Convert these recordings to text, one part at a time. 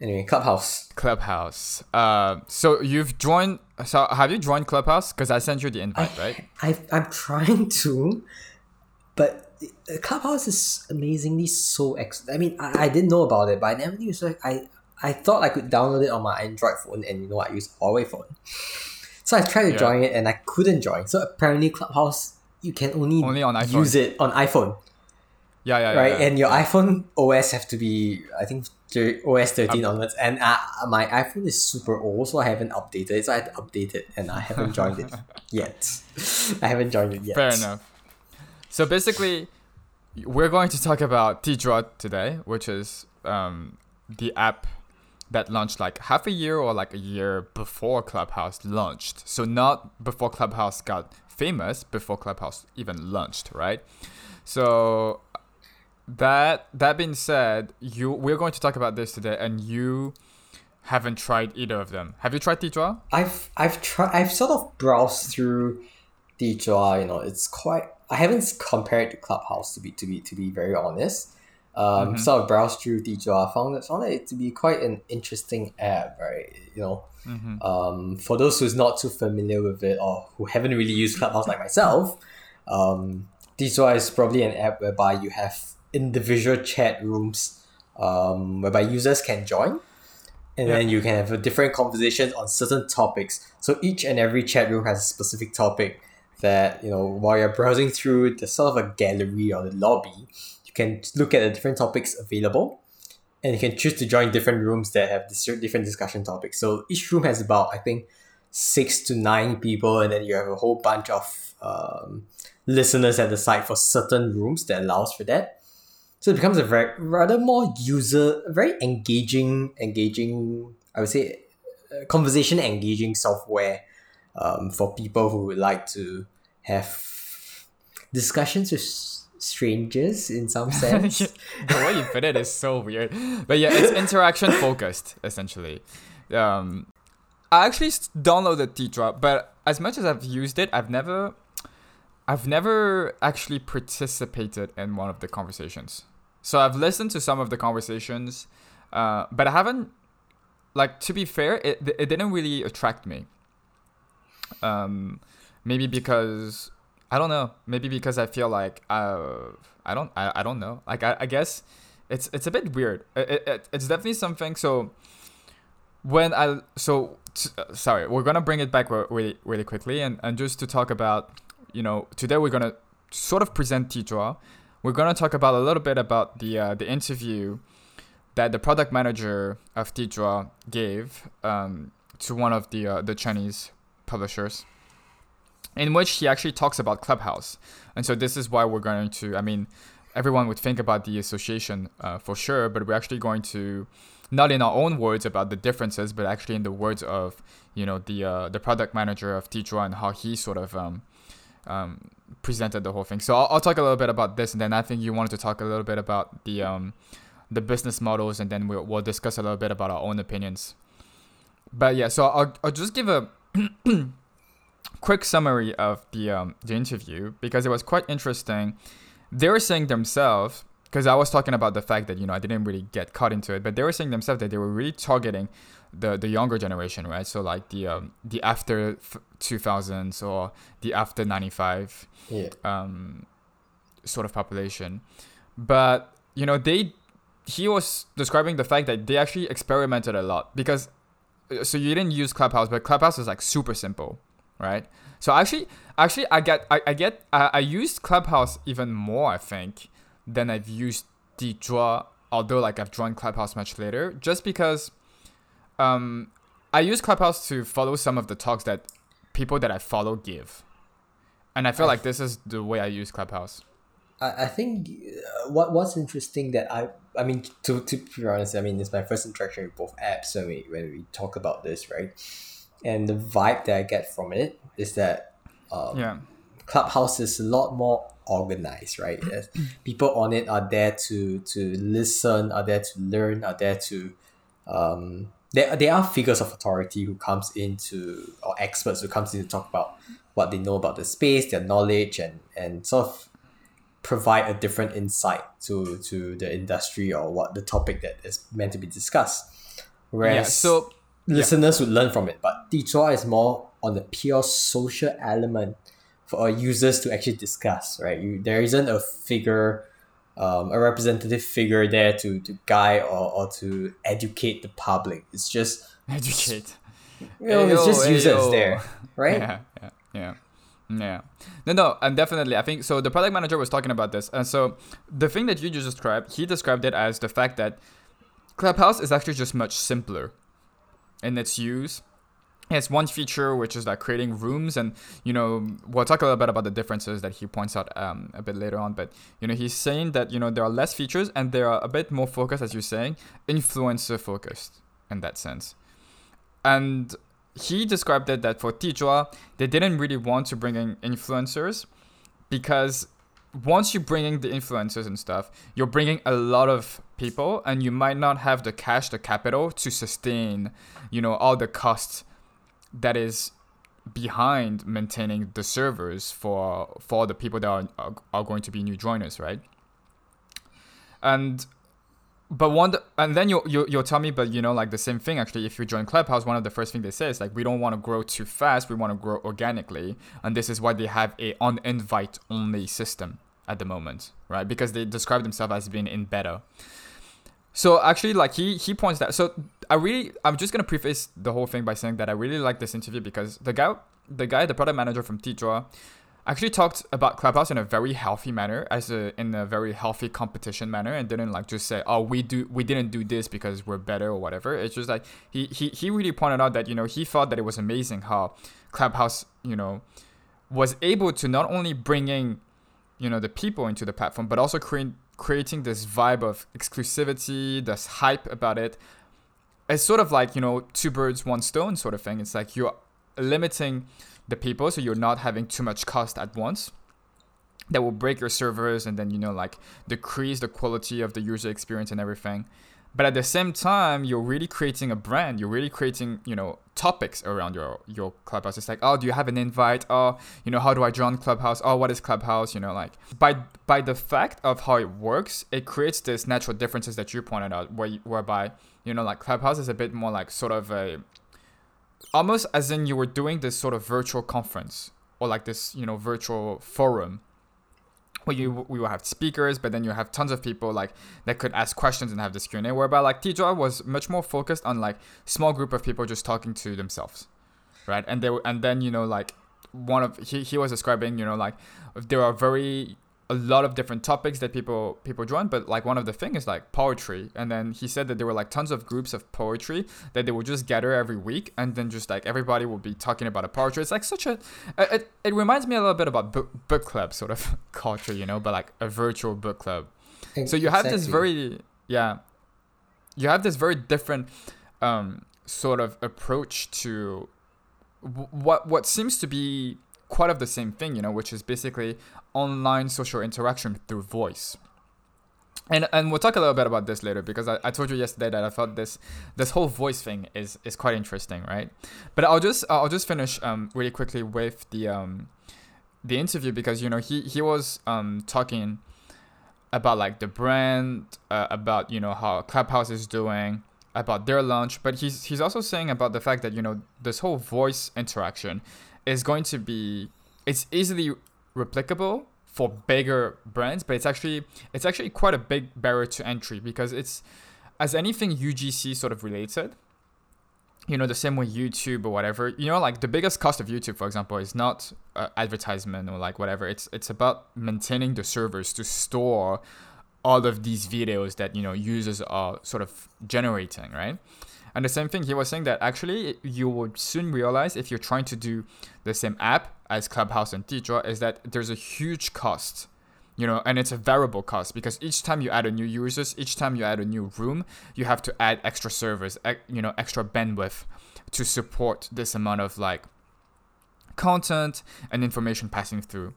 Anyway, Clubhouse. Clubhouse. Uh, so you've joined. So have you joined Clubhouse? Because I sent you the invite, right? I I'm trying to, but uh, Clubhouse is amazingly so. Ex- I mean, I, I didn't know about it, but I never knew. So I I thought I could download it on my Android phone, and you know I use Huawei phone. So I tried to Yeah. join it, and I couldn't join. So apparently, Clubhouse you can only Only on iPhone. use it on iPhone, Yeah, yeah, yeah. right? yeah. And your iPhone OS have to be I think thir- OS thirteen onwards, and uh, my iPhone is super old, so I haven't updated it. So I had to update it, and I haven't joined it yet. I haven't joined it yet. Fair enough. So basically, we're going to talk about Dizhua today, which is um, the app that launched like half a year or like a year before Clubhouse launched. So not before Clubhouse got famous, before Clubhouse even launched, right? So that that being said, you we're going to talk about this today, and you haven't tried either of them. Have you tried Dizhua? I've I've tried I've sort of browsed through draw, you know, it's quite I haven't compared it to Clubhouse to be to be to be very honest. Um Mhm. sort of browsed through draw, found it found it to be quite an interesting app, right? You know. Mm-hmm. Um for those who's not too familiar with it or who haven't really used Clubhouse like myself, um Dizhua is probably an app whereby you have individual chat rooms um, whereby users can join and then you can have a different conversations on certain topics. So each and every chat room has a specific topic that, you know, while you're browsing through the sort of a gallery or the lobby, you can look at the different topics available and you can choose to join different rooms that have different discussion topics. So each room has about, I think, six to nine people, and then you have a whole bunch of um, listeners at the site for certain rooms that allows for that. So it becomes a very rather more user, very engaging, engaging. I would say, uh, conversation engaging software um, for people who would like to have discussions with strangers in some sense. the way you put it is so weird. But yeah, it's interaction focused essentially. Um, I actually downloaded Dizhua, but as much as I've used it, I've never, I've never actually participated in one of the conversations. So I've listened to some of the conversations, uh, but I haven't. Like to be fair, it it didn't really attract me. Um, maybe because I don't know. Maybe because I feel like uh, I don't I, I don't know. Like I, I guess it's it's a bit weird. It, it, it's definitely something. So when I so t- sorry, we're gonna bring it back really really quickly and and just to talk about you know today we're gonna sort of present Dizhua. We're gonna talk about a little bit about the uh, the interview that the product manager of Dizhua gave um, to one of the uh, the Chinese publishers in which he actually talks about Clubhouse. And so this is why we're going to, I mean, everyone would think about the association uh, for sure, but we're actually going to, not in our own words about the differences, but actually in the words of, you know, the uh, the product manager of Dizhua and how he sort of um, um, presented the whole thing. So I'll, I'll talk a little bit about this, and then I think you wanted to talk a little bit about the um, the business models, and then we'll, we'll discuss a little bit about our own opinions. But yeah, so I'll, I'll just give a quick summary of the um, the interview because it was quite interesting. They were saying themselves because I was talking about the fact that you know I didn't really get caught into it, but they were saying themselves that they were really targeting the the younger generation, right? So like the um, the after two thousands or the after ninety five yeah. um, sort of population. But you know, they he was describing the fact that they actually experimented a lot because uh, so you didn't use Clubhouse, but Clubhouse is like super simple, right? So actually, actually, I get I, I get I, I used Clubhouse even more, I think, than I've used the draw. Although like I've joined Clubhouse much later, just because um, I use Clubhouse to follow some of the talks that people that I follow give. And I feel I like this is the way I use Clubhouse. I, I think uh, what what's interesting that I I mean to, to be honest I mean it's my first interaction with both apps when we when we talk about this right and the vibe that I get from it is that um, Yeah. Clubhouse is a lot more organized right people on it are there to to listen are there to learn are there to um there, there are figures of authority who comes into or experts who comes in to talk about what they know about the space their knowledge and and sort of provide a different insight to to the industry or what the topic that is meant to be discussed whereas yeah. So listeners would learn from it. But Dizhua is more on the pure social element for users to actually discuss, right? You, there isn't a figure, um, a representative figure there to, to guide or, or to educate the public. It's just educate. You know, it's Ayo, just users ayo. there, right? Yeah, yeah, yeah. Yeah. No, no, and definitely. I think so. The product manager was talking about this. And so the thing that you just described, he described it as the fact that Clubhouse is actually just much simpler in its use. Has one feature which is like creating rooms, and you know we'll talk a little bit about the differences that he points out um, a bit later on. But you know he's saying that you know there are less features and they are a bit more focused, as you're saying, influencer focused in that sense. And he described it that for Dizhua, they didn't really want to bring in influencers because once you bring in the influencers and stuff, you're bringing a lot of people, and you might not have the cash, the capital to sustain, you know, all the costs that is behind maintaining the servers for for the people that are, are, are going to be new joiners, right? And but one and then you you you'll tell me, but you know, like the same thing actually. If you join Clubhouse, one of the first things they say is like, we don't want to grow too fast. We want to grow organically, and this is why they have a on invite only system at the moment, right? Because they describe themselves as being in beta. So actually, like he he points that. So I really, I'm just gonna preface the whole thing by saying that I really like this interview because the guy, the guy, the product manager from Dizhua, actually talked about Clubhouse in a very healthy manner, as a in a very healthy competition manner, and didn't like just say, "Oh, we do we didn't do this because we're better or whatever." It's just like he he he really pointed out that you know he thought that it was amazing how Clubhouse you know was able to not only bring in you know the people into the platform, but also create creating this vibe of exclusivity, this hype about it. It's sort of like you know two birds one stone sort of thing. It's like you're limiting the people so you're not having too much cost at once that will break your servers and then you know like decrease the quality of the user experience and everything but at the same time you're really creating a brand. You're really creating you know topics around your your clubhouse. It's like oh do you have an invite? Oh you know how do i join clubhouse? Oh what is clubhouse? You know like by by the fact of how it works it creates this natural differences that you pointed out where whereby you know like clubhouse is a bit more like sort of a almost as in you were doing this sort of virtual conference or like this you know virtual forum where you we will have speakers but then you have tons of people like that could ask questions and have this q&a whereby like Dizhua was much more focused on like small group of people just talking to themselves right? And they were, and then you know like one of he, he was describing you know like there are very a lot of different topics that people people join but like one of the thing is like poetry. And then he said that there were like tons of groups of poetry that they would just gather every week and then just like everybody would be talking about a poetry. It's like such a it, it reminds me a little bit about book, book club sort of culture you know but like a virtual book club. So you have this very yeah you have this very different um sort of approach to w- what what seems to be quite of the same thing, you know, which is basically online social interaction through voice. And and we'll talk a little bit about this later because I, I told you yesterday that I thought this this whole voice thing is is quite interesting, right? But I'll just I'll just finish um really quickly with the um the interview because you know he he was um talking about like the brand uh, about you know how Clubhouse is doing about their launch but he's he's also saying about the fact that you know this whole voice interaction is going to be it's easily replicable for bigger brands but it's actually it's actually quite a big barrier to entry because it's as anything UGC sort of related you know the same way YouTube or whatever you know like the biggest cost of YouTube for example is not uh, advertisement or like whatever. It's it's about maintaining the servers to store all of these videos that you know users are sort of generating right and the same thing, he was saying that actually you would soon realize if you're trying to do the same app as Clubhouse and Dizhua is that there's a huge cost, you know, and it's a variable cost because each time you add a new users, each time you add a new room, you have to add extra servers, you know, extra bandwidth to support this amount of like content and information passing through.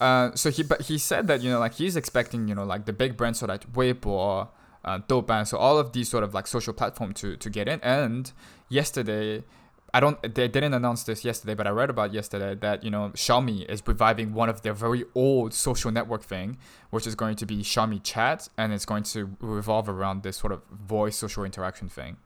Uh, so he but he said that you know like he's expecting you know like the big brands so that Weibo uh, Douban, so all of these sort of like social platform to to get in. And yesterday, I don't they didn't announce this yesterday, but I read about yesterday that you know Xiaomi is reviving one of their very old social network thing, which is going to be Xiaomi Chat, and it's going to revolve around this sort of voice social interaction thing.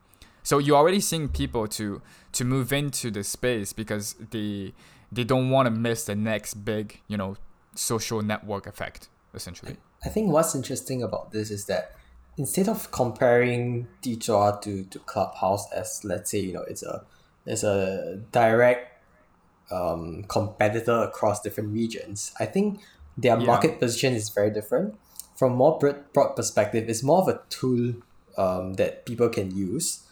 So you're already seeing people to to move into the space because they they don't want to miss the next big, you know, social network effect, essentially. I think what's interesting about this is that instead of comparing Dizhua to, to Clubhouse as let's say, you know, it's a it's a direct um, competitor across different regions, I think their Yeah. market position is very different. From more broad, broad perspective, it's more of a tool um, that people can use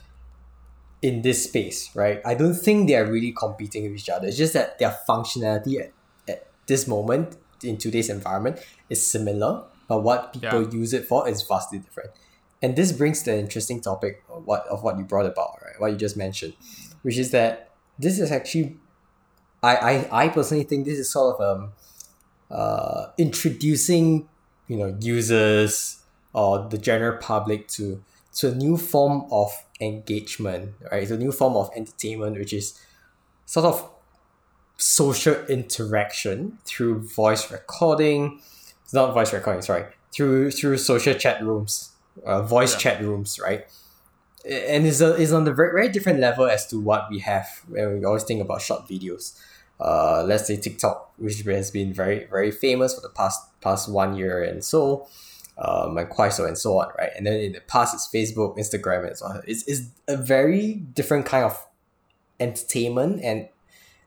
in this space, right? I don't think they are really competing with each other. It's just that their functionality at, at this moment in today's environment is similar, but what people Yeah. use it for is vastly different. And this brings the interesting topic of what of what you brought about, right? What you just mentioned, which is that this is actually, I I, I personally think this is sort of um, uh, introducing you know users or the general public to to a new form of engagement, right? It's a new form of entertainment, which is sort of social interaction through voice recording. It's not voice recording, sorry. Through through social chat rooms, uh, voice Yeah. chat rooms, right? And is a is on the very very different level as to what we have when we always think about short videos. Uh, let's say TikTok, which has been very very famous for the past past one year and so, um, and quite so and so on, right? And then in the past, it's Facebook, Instagram, and so on. It's, it's a very different kind of entertainment and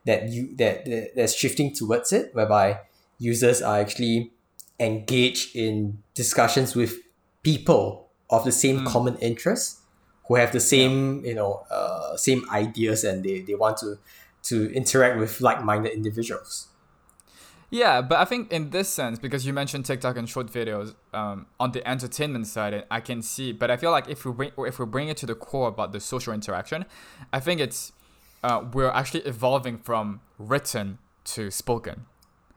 that you that, that that's shifting towards it, whereby users are actually engaged in discussions with people of the same Mm. common interests who have the same you know uh, same ideas and they, they want to to interact with like-minded individuals Yeah, but I think in this sense, because you mentioned TikTok and short videos, um, on the entertainment side, I can see. But I feel like if we bring if we bring it to the core about the social interaction, I think it's uh, we're actually evolving from written to spoken,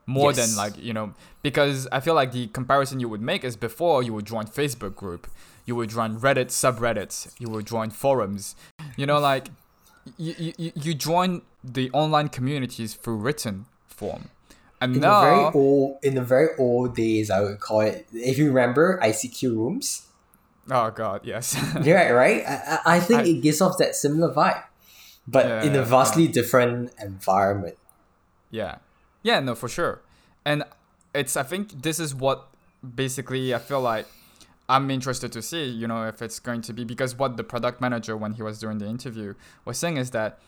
more Yes. than like you know because I feel like the comparison you would make is before you would join Facebook group, you would join Reddit subreddits, you would join forums, you know like you you, you join the online communities through written form. And in now, the very old in the very old days i would call it if you remember icq rooms? Oh god, yes, yeah right? Right I I think I- it gives off that similar vibe but Yeah, in a yeah, vastly different environment. Yeah, yeah, no, for sure. And it's I think this is what basically I feel like I'm interested to see. You know, if it's going to be because what the product manager when he was doing the interview was saying is that.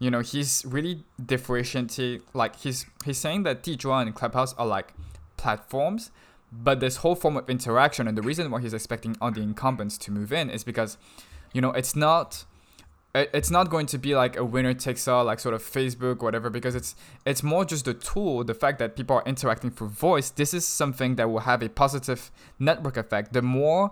You know, he's really differentiating. Like he's he's saying that Tizhuan and Clubhouse are like platforms, but this whole form of interaction and the reason why he's expecting all the incumbents to move in is because, you know, it's not it's not going to be like a winner takes all like sort of facebook whatever because it's it's more just the tool the fact that people are interacting through voice. This is something that will have a positive network effect. The more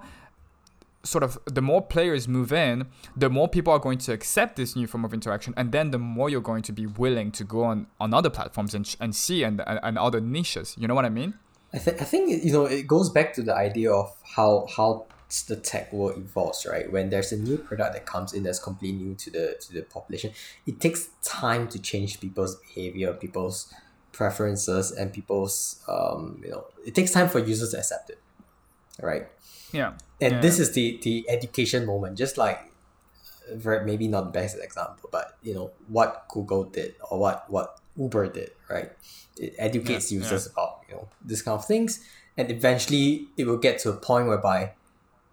sort of the more players move in the more people are going to accept this new form of interaction and then the more you're going to be willing to go on on other platforms and, and see and, and, and other niches. You know what i mean? I, th- I think you know it goes back to the idea of how how the tech world evolves right? When there's a new product that comes in that's completely new to the to the population it takes time to change people's behavior people's preferences and people's um you know it takes time for users to accept it right? Yeah. And Yeah. this is the the education moment just like maybe not the best example but you know what google did or what what uber did right? It educates Yeah, users about you know this kind of things and eventually it will get to a point whereby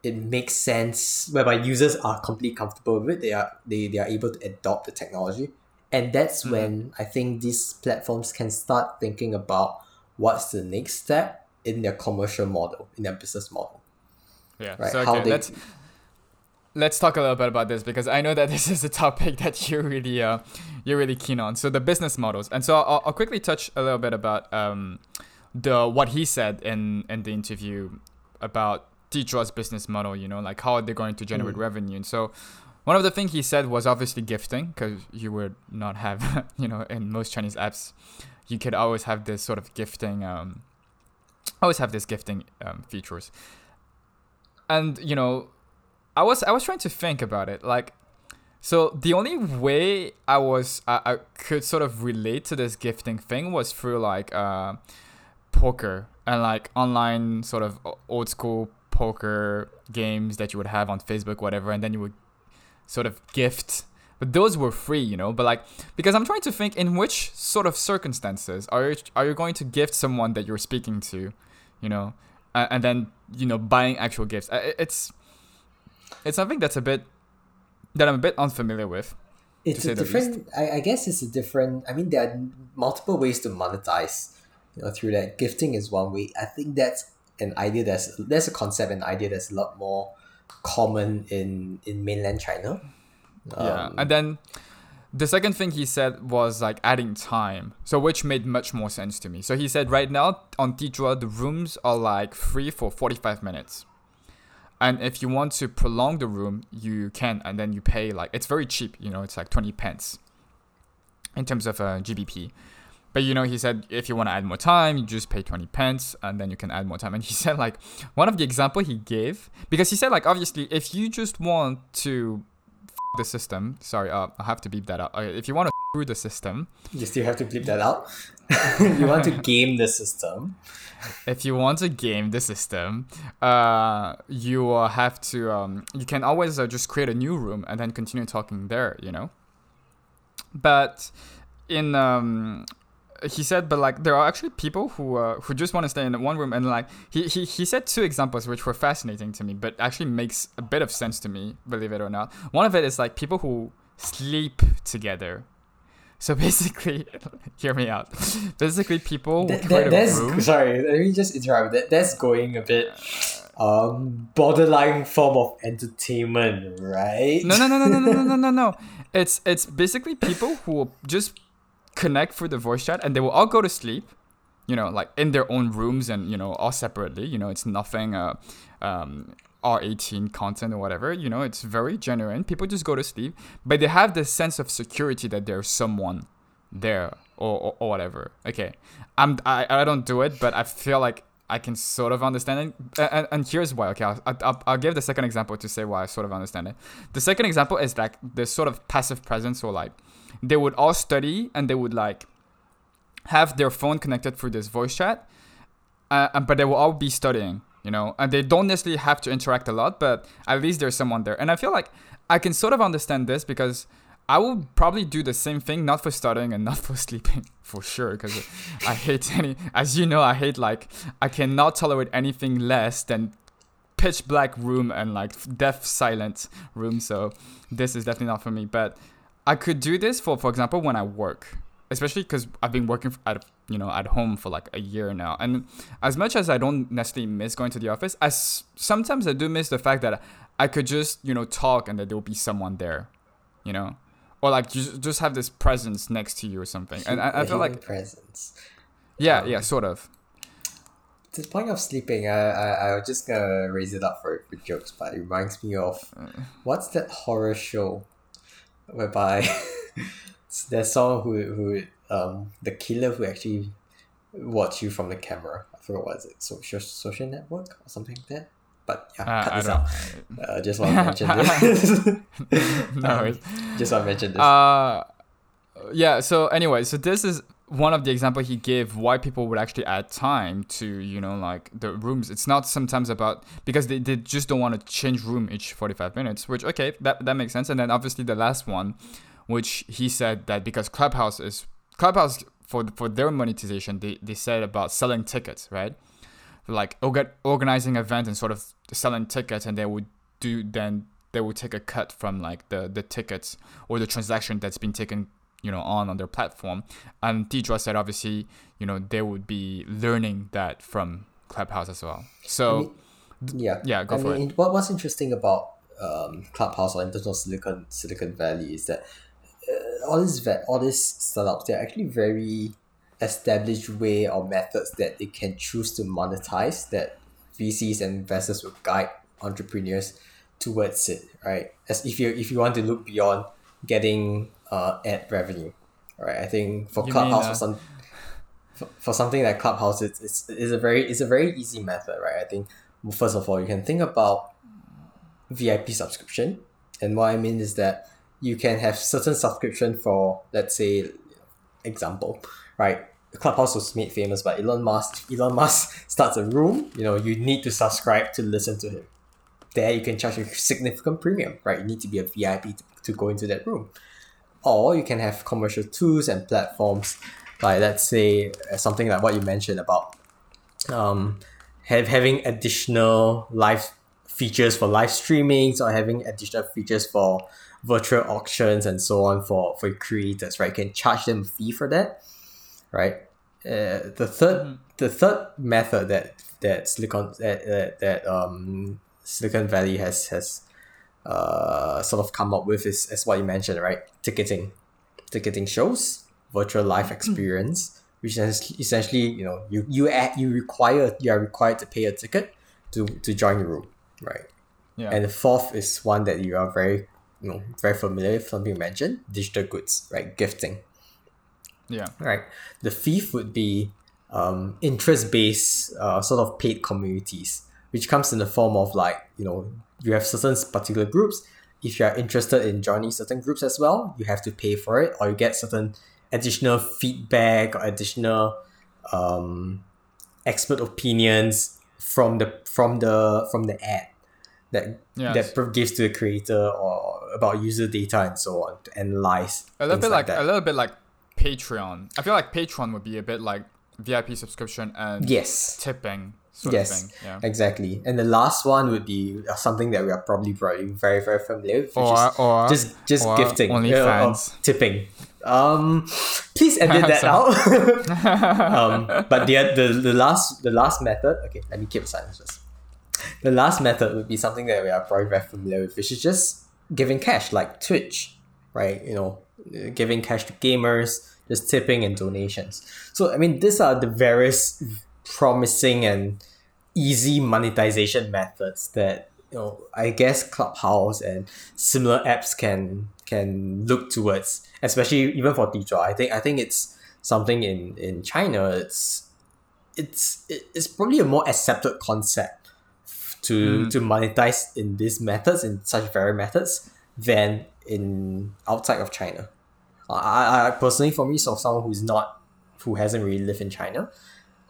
it makes sense whereby users are completely comfortable with it. They are they, they are able to adopt the technology. And that's Mhm. when i think these platforms can start thinking about what's the next step in their commercial model in their business model. Yeah. Right so how okay, they let's let's talk a little bit about this because I know that this is a topic that you're really uh, you're really keen on. So the business models, and so I'll, I'll quickly touch a little bit about um, the what he said in in the interview about Dizhua's business model. You know, like how are they going to generate Mm. revenue? And so one of the things he said was obviously gifting because you would not have you know in most Chinese apps you could always have this sort of gifting um, always have this gifting um, features and you know i was i was trying to think about it like so the only way i was i, I could sort of relate to this gifting thing was through like uh poker and like online sort of old school poker games that you would have on facebook whatever and then you would sort of gift. But those were free, you know. But like, because I'm trying to think in which sort of circumstances are you are you going to gift someone that you're speaking to, you know, and, and then you know buying actual gifts. It's it's something that's a bit that I'm a bit unfamiliar with. It's a different. I, I guess it's a different. I mean, there are multiple ways to monetize. You know, through that gifting is one way. I think that's an idea. That's that's a concept, an idea that's a lot more common in in mainland China. yeah, um, and then the second thing he said was like adding time, so which made much more sense to me. So he said right now on Dizhua the rooms are like free for forty five minutes and if you want to prolong the room you can and then you pay like it's very cheap you know it's like 20 pence in terms of uh, gbp but you know he said if you want to add more time you just pay 20 pence and then you can add more time and he said like one of the example he gave because he said like obviously if you just want to the system sorry uh, i have to beep that out okay, if you want to through the system you still have to bleep that out you want to game the system if you want to game the system, uh, you uh, have to. Um, you can always uh, just create a new room and then continue talking there. You know. But in um, he said, but like there are actually people who uh, who just want to stay in one room and like he, he he said two examples which were fascinating to me, but actually makes a bit of sense to me, believe it or not. One of it is like people who sleep together so basically, hear me out. Basically, people that, that, that's room. sorry. Let me just interrupt. That that's going a bit um borderline form of entertainment, right? No, no, no, no, no, no, no, no, no. It's it's basically people who just connect through the voice chat, and they will all go to sleep. You know, like in their own rooms, and you know, all separately. You know, it's nothing. Uh, um, R18 content or whatever. You know, it's very genuine. People just go to sleep, but they have this sense of security that there's someone there or, or, or whatever. Okay, I'm I, I don't do it, but I feel like I can sort of understand it. And, and here's why. Okay, I'll, I'll, I'll give the second example to say why I sort of understand it. The second example is like this sort of passive presence, or like they would all study and they would like have their phone connected through this voice chat, uh, but they will all be studying you know? And they don't necessarily have to interact a lot but at least there's someone there. And i feel like i can sort of understand this because i will probably do the same thing not for studying and not for sleeping for sure because i hate any as you know i hate like i cannot tolerate anything less than pitch black room and like deaf silent room so this is definitely not for me. But i could do this for for example when i work especially because I've been working at you know at home for like a year now, and as much as I don't necessarily miss going to the office, as sometimes I do miss the fact that I could just you know talk and that there will be someone there, you know, or like you just have this presence next to you or something, and I, I feel like presence. Yeah, um, yeah, sort of. To the point of sleeping, I, I I was just gonna raise it up for, for jokes, but it reminds me of uh. what's that horror show whereby there's someone who who um the killer who actually watch you from the camera. I forgot what is it, social social network or something like that. But yeah, uh, cut this out. Uh, just want to mention this. no, um, just want to mention this. Uh, yeah. So anyway, so this is one of the example he gave why people would actually add time to you know like the rooms it's not sometimes about because they, they just don't want to change room each 45 minutes which okay that, that makes sense and then obviously the last one which he said that because Clubhouse is Clubhouse for for their monetization, they, they said about selling tickets, right? Like organizing event and sort of selling tickets, and they would do then they would take a cut from like the the tickets or the transaction that's been taken you know on on their platform. And Dizhua said obviously you know they would be learning that from clubhouse as well. So I mean, yeah. yeah go I for mean, it what, what's interesting about um, clubhouse or in terms of silicon silicon valley is that uh, all these vet all these startups they're actually very established way or methods that they can choose to monetize that VCs and investors will guide entrepreneurs towards it, right? As if you if you want to look beyond getting uh ad revenue, right? I think for you Clubhouse mean, uh... for some for, for something like Clubhouse, it's, it's it's a very it's a very easy method, right? I think first of all you can think about VIP subscription, and what I mean is that you can have certain subscription for let's say example right clubhouse was made famous by elon musk elon musk starts a room you know you need to subscribe to listen to him there you can charge a significant premium, right? You need to be a VIP to, to go into that room. Or you can have commercial tools and platforms, like let's say uh, something like what you mentioned about um, have having additional live features for live streamings or having additional features for virtual auctions and so on for for creators, right? You can charge them a fee for that, right? Uh, the 3rd the third method that that Silicon that, that, that um Silicon Valley has has uh sort of come up with is as what you mentioned, right? Ticketing, ticketing shows, virtual life experience, which is essentially you know you you add, you require you are required to pay a ticket to to join the room, right? Yeah. And the fourth is one that you are very you know very familiar with, something you mentioned, digital goods, right? Gifting. yeah. Right. The fifth would be um, interest based uh, sort of paid communities, which comes in the form of like, you know, you have certain particular groups. If you are interested in joining certain groups as well, you have to pay for it, or you get certain additional feedback or additional um, expert opinions from the from the from the ad that Yes. that gives to the creator or about user data and so on to analyze a little bit like, that. a little bit like Patreon. I feel like Patreon would be a bit like VIP subscription and yes tipping Yes. Yeah. Exactly. And the last one would be uh, something that we are probably very, very, very familiar with, which Or is or just just or gifting, uh, or tipping. Um, please edit that out. um, but the, the the last the last method. Okay, let me keep silence first. The last method would be something that we are probably very familiar with, which is just giving cash, like Twitch, right? You know, giving cash to gamers, just tipping and donations. So I mean, these are the various promising and easy monetization methods that you know I guess Clubhouse and similar apps can can look towards, especially even for Teacher. I think I think it's something in in China. It's it's it's probably a more accepted concept to hmm. to monetize in these methods in such very methods than in outside of China. I, I I personally for me, so someone who's not who hasn't really lived in China,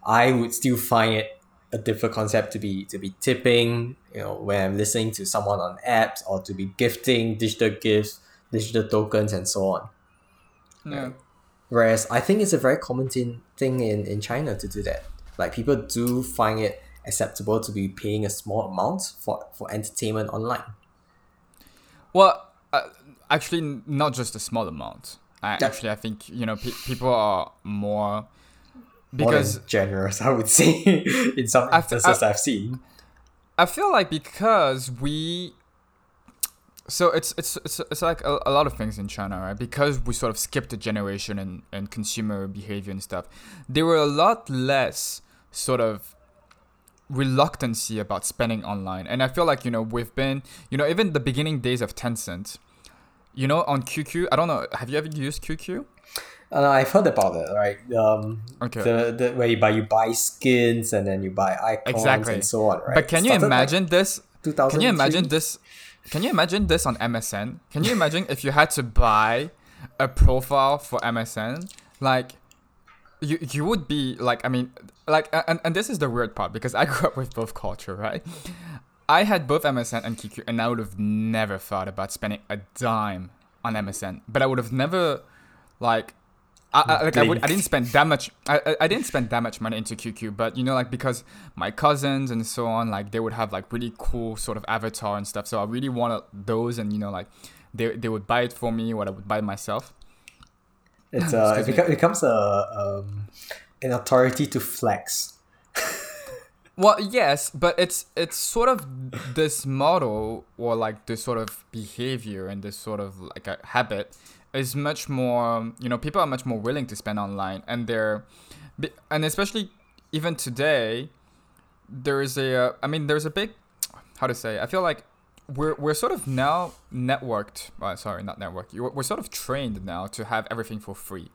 I would still find it a different concept to be to be tipping, you know, when I'm listening to someone on apps or to be gifting digital gifts, digital tokens and so on. Yeah. Whereas I think it's a very common thing, thing in, in China to do that. Like people do find it acceptable to be paying a small amount for, for entertainment online. Well, uh, actually, not just a small amount. I, Yeah. Actually, I think you know pe- people are More because than generous, I would say, in some I instances I've seen. I feel like because we so it's it's it's, it's like a, a lot of things in China, right? Because we sort of skipped a generation and, and consumer behavior and stuff, there were a lot less sort of reluctancy about spending online. And I feel like, you know, we've been, you know, even the beginning days of Tencent, you know, on QQ, I don't know, have you ever used QQ? Uh, I've heard about it, right? Um, Okay. the, the where you buy you buy skins and then you buy icons Exactly. and so on, right? But can you Started, like, imagine this Can you imagine this? Can you imagine this on MSN? Can you imagine if you had to buy a profile for MSN? Like, you you would be like, I mean, like, and, and this is the weird part because I grew up with both culture, right? I had both MSN and QQ, and I would have never thought about spending a dime on MSN, but I would have never, like, I, I, like I, would, I didn't spend that much. I, I- didn't spend that much money into QQ, but you know, like because my cousins and so on, like they would have like really cool sort of avatar and stuff. So I really wanted those, and you know, like they they would buy it for me, what I would buy myself. It's uh, it, beca- it becomes a um, an authority to flex. Well, yes, but it's it's sort of this model or like this sort of behavior and this sort of like a habit is much more. You know, people are much more willing to spend online, and they're, and especially even today, there is a. Uh, I mean, there's a big, how to say? I feel like we're we're sort of now networked. Well, sorry, not networked. We're sort of trained now to have everything for free.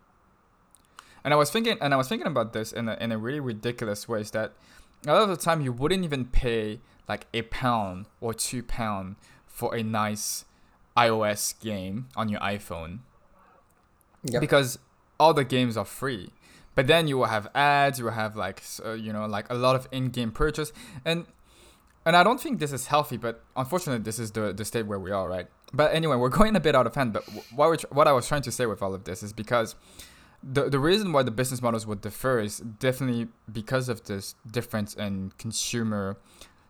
And I was thinking, and I was thinking about this in a in a really ridiculous way. Is that a lot of the time you wouldn't even pay like a pound or two pound for a nice iOS game on your iPhone Yep. because all the games are free. But then you will have ads, you will have like uh, you know like a lot of in-game purchase, and and I don't think this is healthy, but unfortunately, this is the the state where we are, right? But anyway, we're going a bit out of hand. But what we're, what I was trying to say with all of this is because the the reason why the business models would differ is definitely because of this difference in consumer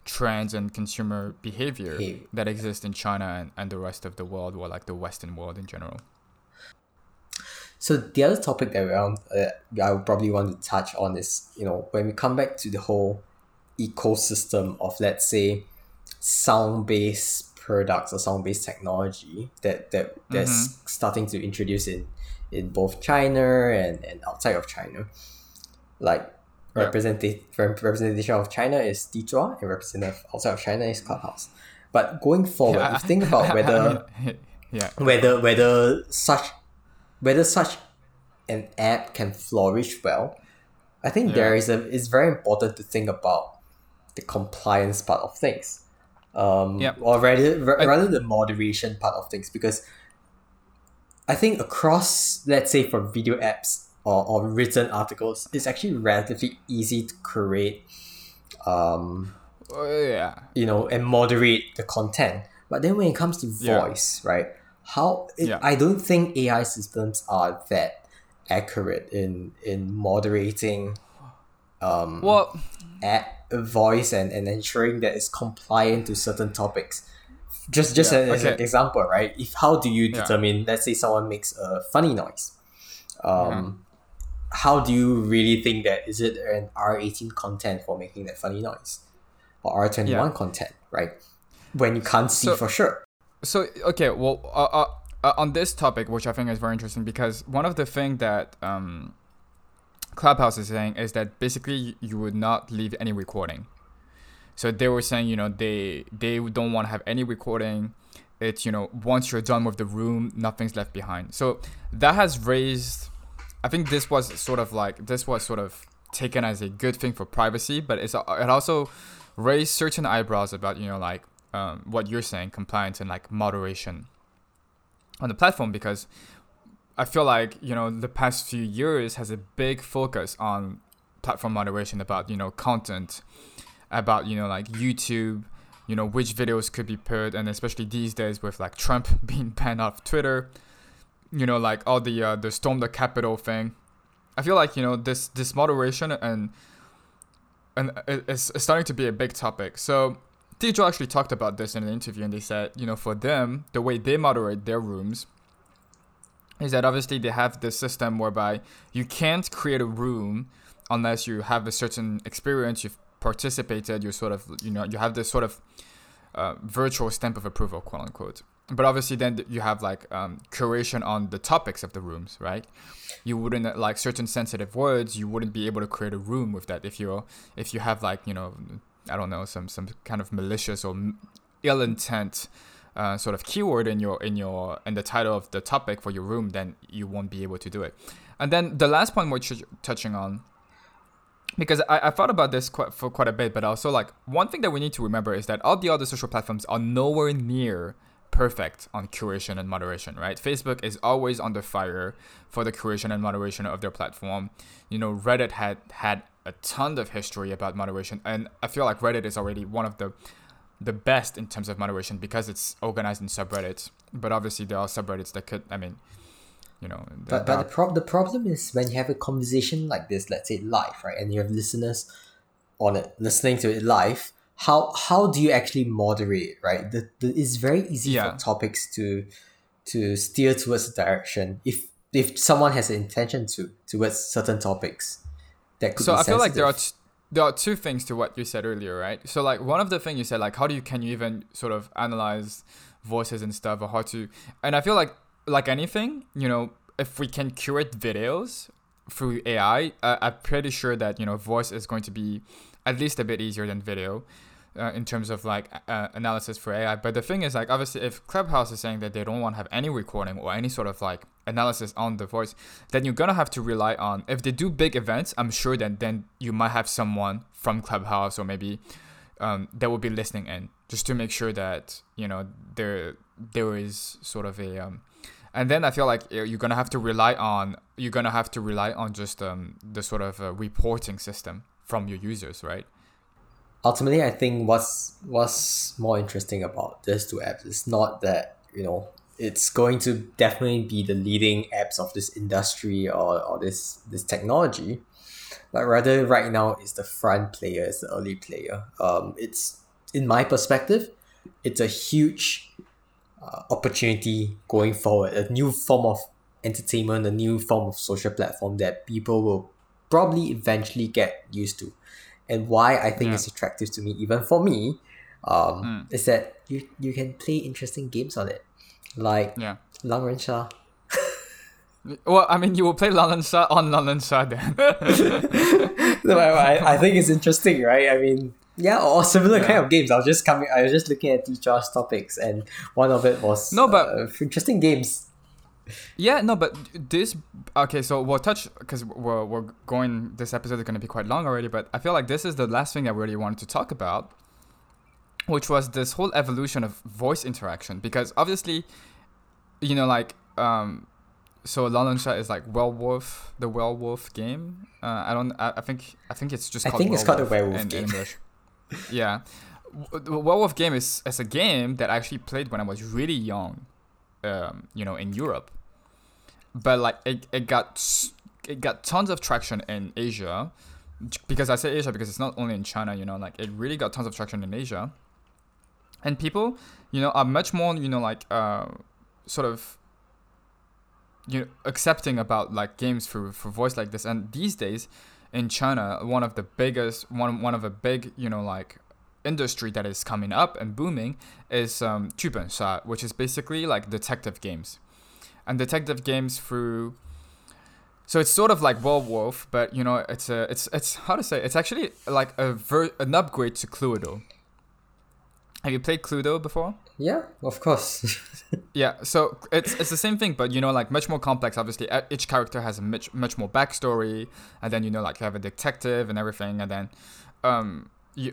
trends and consumer behavior that exist in China and, and the rest of the world, or like the Western world in general. So the other topic that we want, uh, I would probably want to touch on is you know when we come back to the whole ecosystem of let's say sound based products or sound based technology that that that's starting to introduce in in both China and, and outside of China. Like Yeah. representation representation of China is Dizhua and representative outside of China is Clubhouse. But going forward, if you think about whether yeah, whether whether such whether such an app can flourish well, I think there Yeah. is a it's very important to think about the compliance part of things. Um, Yep. or rather, ra- rather the moderation part of things because I think across let's say for video apps or, or written articles, it's actually relatively easy to create um, Uh, yeah, you know, and moderate the content. But then when it comes to Yeah. voice, right? How it, Yeah. I don't think AI systems are that accurate in in moderating um well, at voice and, and ensuring that it's compliant to certain topics. Just just Yeah, as an example, right? If how do you Yeah. determine let's say someone makes a funny noise. Um Mm-hmm. how do you really think that is it an R eighteen content for making that funny noise? Or R twenty one Yeah. content, right? When you can't see So- for sure. So okay, well, uh, uh, uh, on this topic, which I think is very interesting, because one of the things that um, Clubhouse is saying is that basically you would not leave any recording. So they were saying, you know, they they don't want to have any recording. It's you know once you're done with the room, nothing's left behind. So that has raised. I think this was sort of like this was sort of taken as a good thing for privacy, but it's it also raised certain eyebrows about you know like um, what you're saying, compliance and like moderation on the platform because I feel like you know the past few years has a big focus on platform moderation about you know content, about you know like YouTube, you know which videos could be put, and especially these days with like Trump being banned off Twitter, you know like all the uh, the storm the Capitol thing. I feel like you know this this moderation and and it's, it's starting to be a big topic. So Deidre actually talked about this in an interview, and they said, you know, for them, the way they moderate their rooms is that obviously they have this system whereby you can't create a room unless you have a certain experience, you've participated, you're sort of, you know, you have this sort of uh, virtual stamp of approval, quote unquote. But obviously, then you have like um, curation on the topics of the rooms, right? You wouldn't like certain sensitive words. You wouldn't be able to create a room with that if you're if you have like you know I don't know some some kind of malicious or ill intent uh, sort of keyword in your in your in the title of the topic for your room, then you won't be able to do it. And then the last point we're ch- touching on, because I, I thought about this quite, for quite a bit, but also like one thing that we need to remember is that all the other social platforms are nowhere near perfect on curation and moderation, right? Facebook is always under fire for the curation and moderation of their platform. You know, Reddit had had a ton of history about moderation, and I feel like Reddit is already one of the the best in terms of moderation because it's organized in subreddits. But obviously, there are subreddits that could, I mean, you know, But, but the, prob- the problem is when you have a conversation like this, let's say live, right, and you have listeners on it listening to it live, how how do you actually moderate, right? The, the, it's very easy Yeah. for topics to to steer towards a direction if if someone has an intention to towards certain topics that could so I feel like there are t- there are two things to what you said earlier, right? So like one of the things you said, like how do you can you even sort of analyze voices and stuff, or how to? And I feel like like anything, you know, if we can curate videos through AI, uh, I'm pretty sure that you know voice is going to be at least a bit easier than video. Uh, in terms of like uh, analysis for AI, but the thing is like obviously if Clubhouse is saying that they don't want to have any recording or any sort of like analysis on the voice, then you're gonna have to rely on if they do big events i'm sure that then you might have someone from clubhouse or maybe um, that will be listening in just to make sure that you know there there is sort of a um, and then i feel like uh, you're gonna have to rely on you're gonna have to rely on just um, the sort of uh, reporting system from your users right ultimately, I think what's what's more interesting about these two apps is not that you know it's going to definitely be the leading apps of this industry or, or this this technology, but rather right now it's the front player, it's the early player. Um, it's in my perspective, it's a huge uh, opportunity going forward, a new form of entertainment, a new form of social platform that people will probably eventually get used to. And why I think Yeah. it's attractive to me, even for me, um, Mm. is that you, you can play interesting games on it. Like Yeah. Lang Ren Sha. Well, I mean, you will play Lan Lan Sha on Lan Lan Sha then. no, I, I- think it's interesting, right? I mean, yeah, or similar kind of games. I was just coming. I was just looking at Dizhua's topics, and one of it was No, but- uh, interesting games. Yeah, no, but this okay. So we'll touch because we're we're going. This episode is going to be quite long already, but I feel like this is the last thing I really wanted to talk about, which was this whole evolution of voice interaction. Because obviously, you know, like um, so Lalansha is like werewolf, the werewolf game. Uh, I don't. I, I think I think it's just. I called think it's called the Werewolf in game. English. yeah, the werewolf game is is a game that I actually played when I was really young. Um, you know, in Europe but like it, it got s- it got tons of traction in Asia j- because I say Asia because it's not only in China you know like it really got tons of traction in Asia and people you know are much more you know like uh sort of you know accepting about like games for for voice like this and these days in China one of the biggest one one of the big you know like industry that is coming up and booming is um 剧本杀 which is basically like detective games and detective games through so it's sort of like werewolf but you know it's a it's it's how to say it's actually like a ver- an upgrade to cluedo. Have you played cluedo before? Yeah, of course. yeah so it's it's the same thing but you know like much more complex. Obviously each character has a much much more backstory and then you know like you have a detective and everything and then um you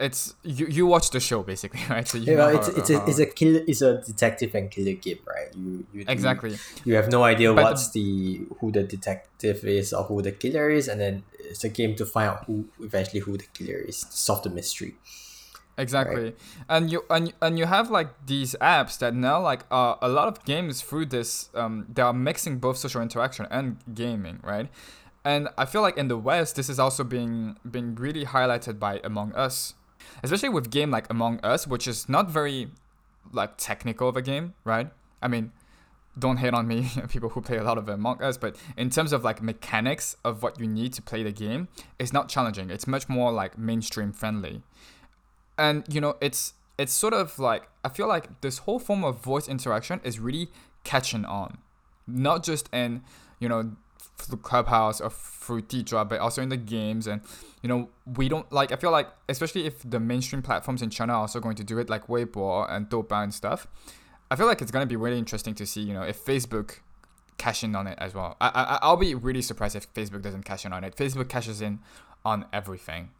it's you you watch the show basically right? So you you know, it's how- it's a how- it's a kill it's a detective and killer game, right? You you exactly. You, you have no idea But what's the who the detective is or who the killer is, and then it's a game to find out who eventually who the killer is, to solve the mystery. exactly. And you and, and you have like these apps that now like uh, a lot of games through this um they are mixing both social interaction and gaming right and i feel like in the west this is also being being really highlighted by among us. Especially with game like among us which is not very like technical of a game right? I mean don't hate on me people who play a lot of among us but in terms of like mechanics of what you need to play the game it's not challenging. It's much more like mainstream friendly. And you know it's it's sort of like i feel like this whole form of voice interaction is really catching on. Not just in you know through clubhouse or through Dizhua, but also in the games and you know we don't like i feel like especially if the mainstream platforms in china are also going to do it like weibo and Douban and stuff i feel like it's going to be really interesting to see you know if facebook cash in on it as well. I, I i'll be really surprised if facebook doesn't cash in on it. Facebook cashes in on everything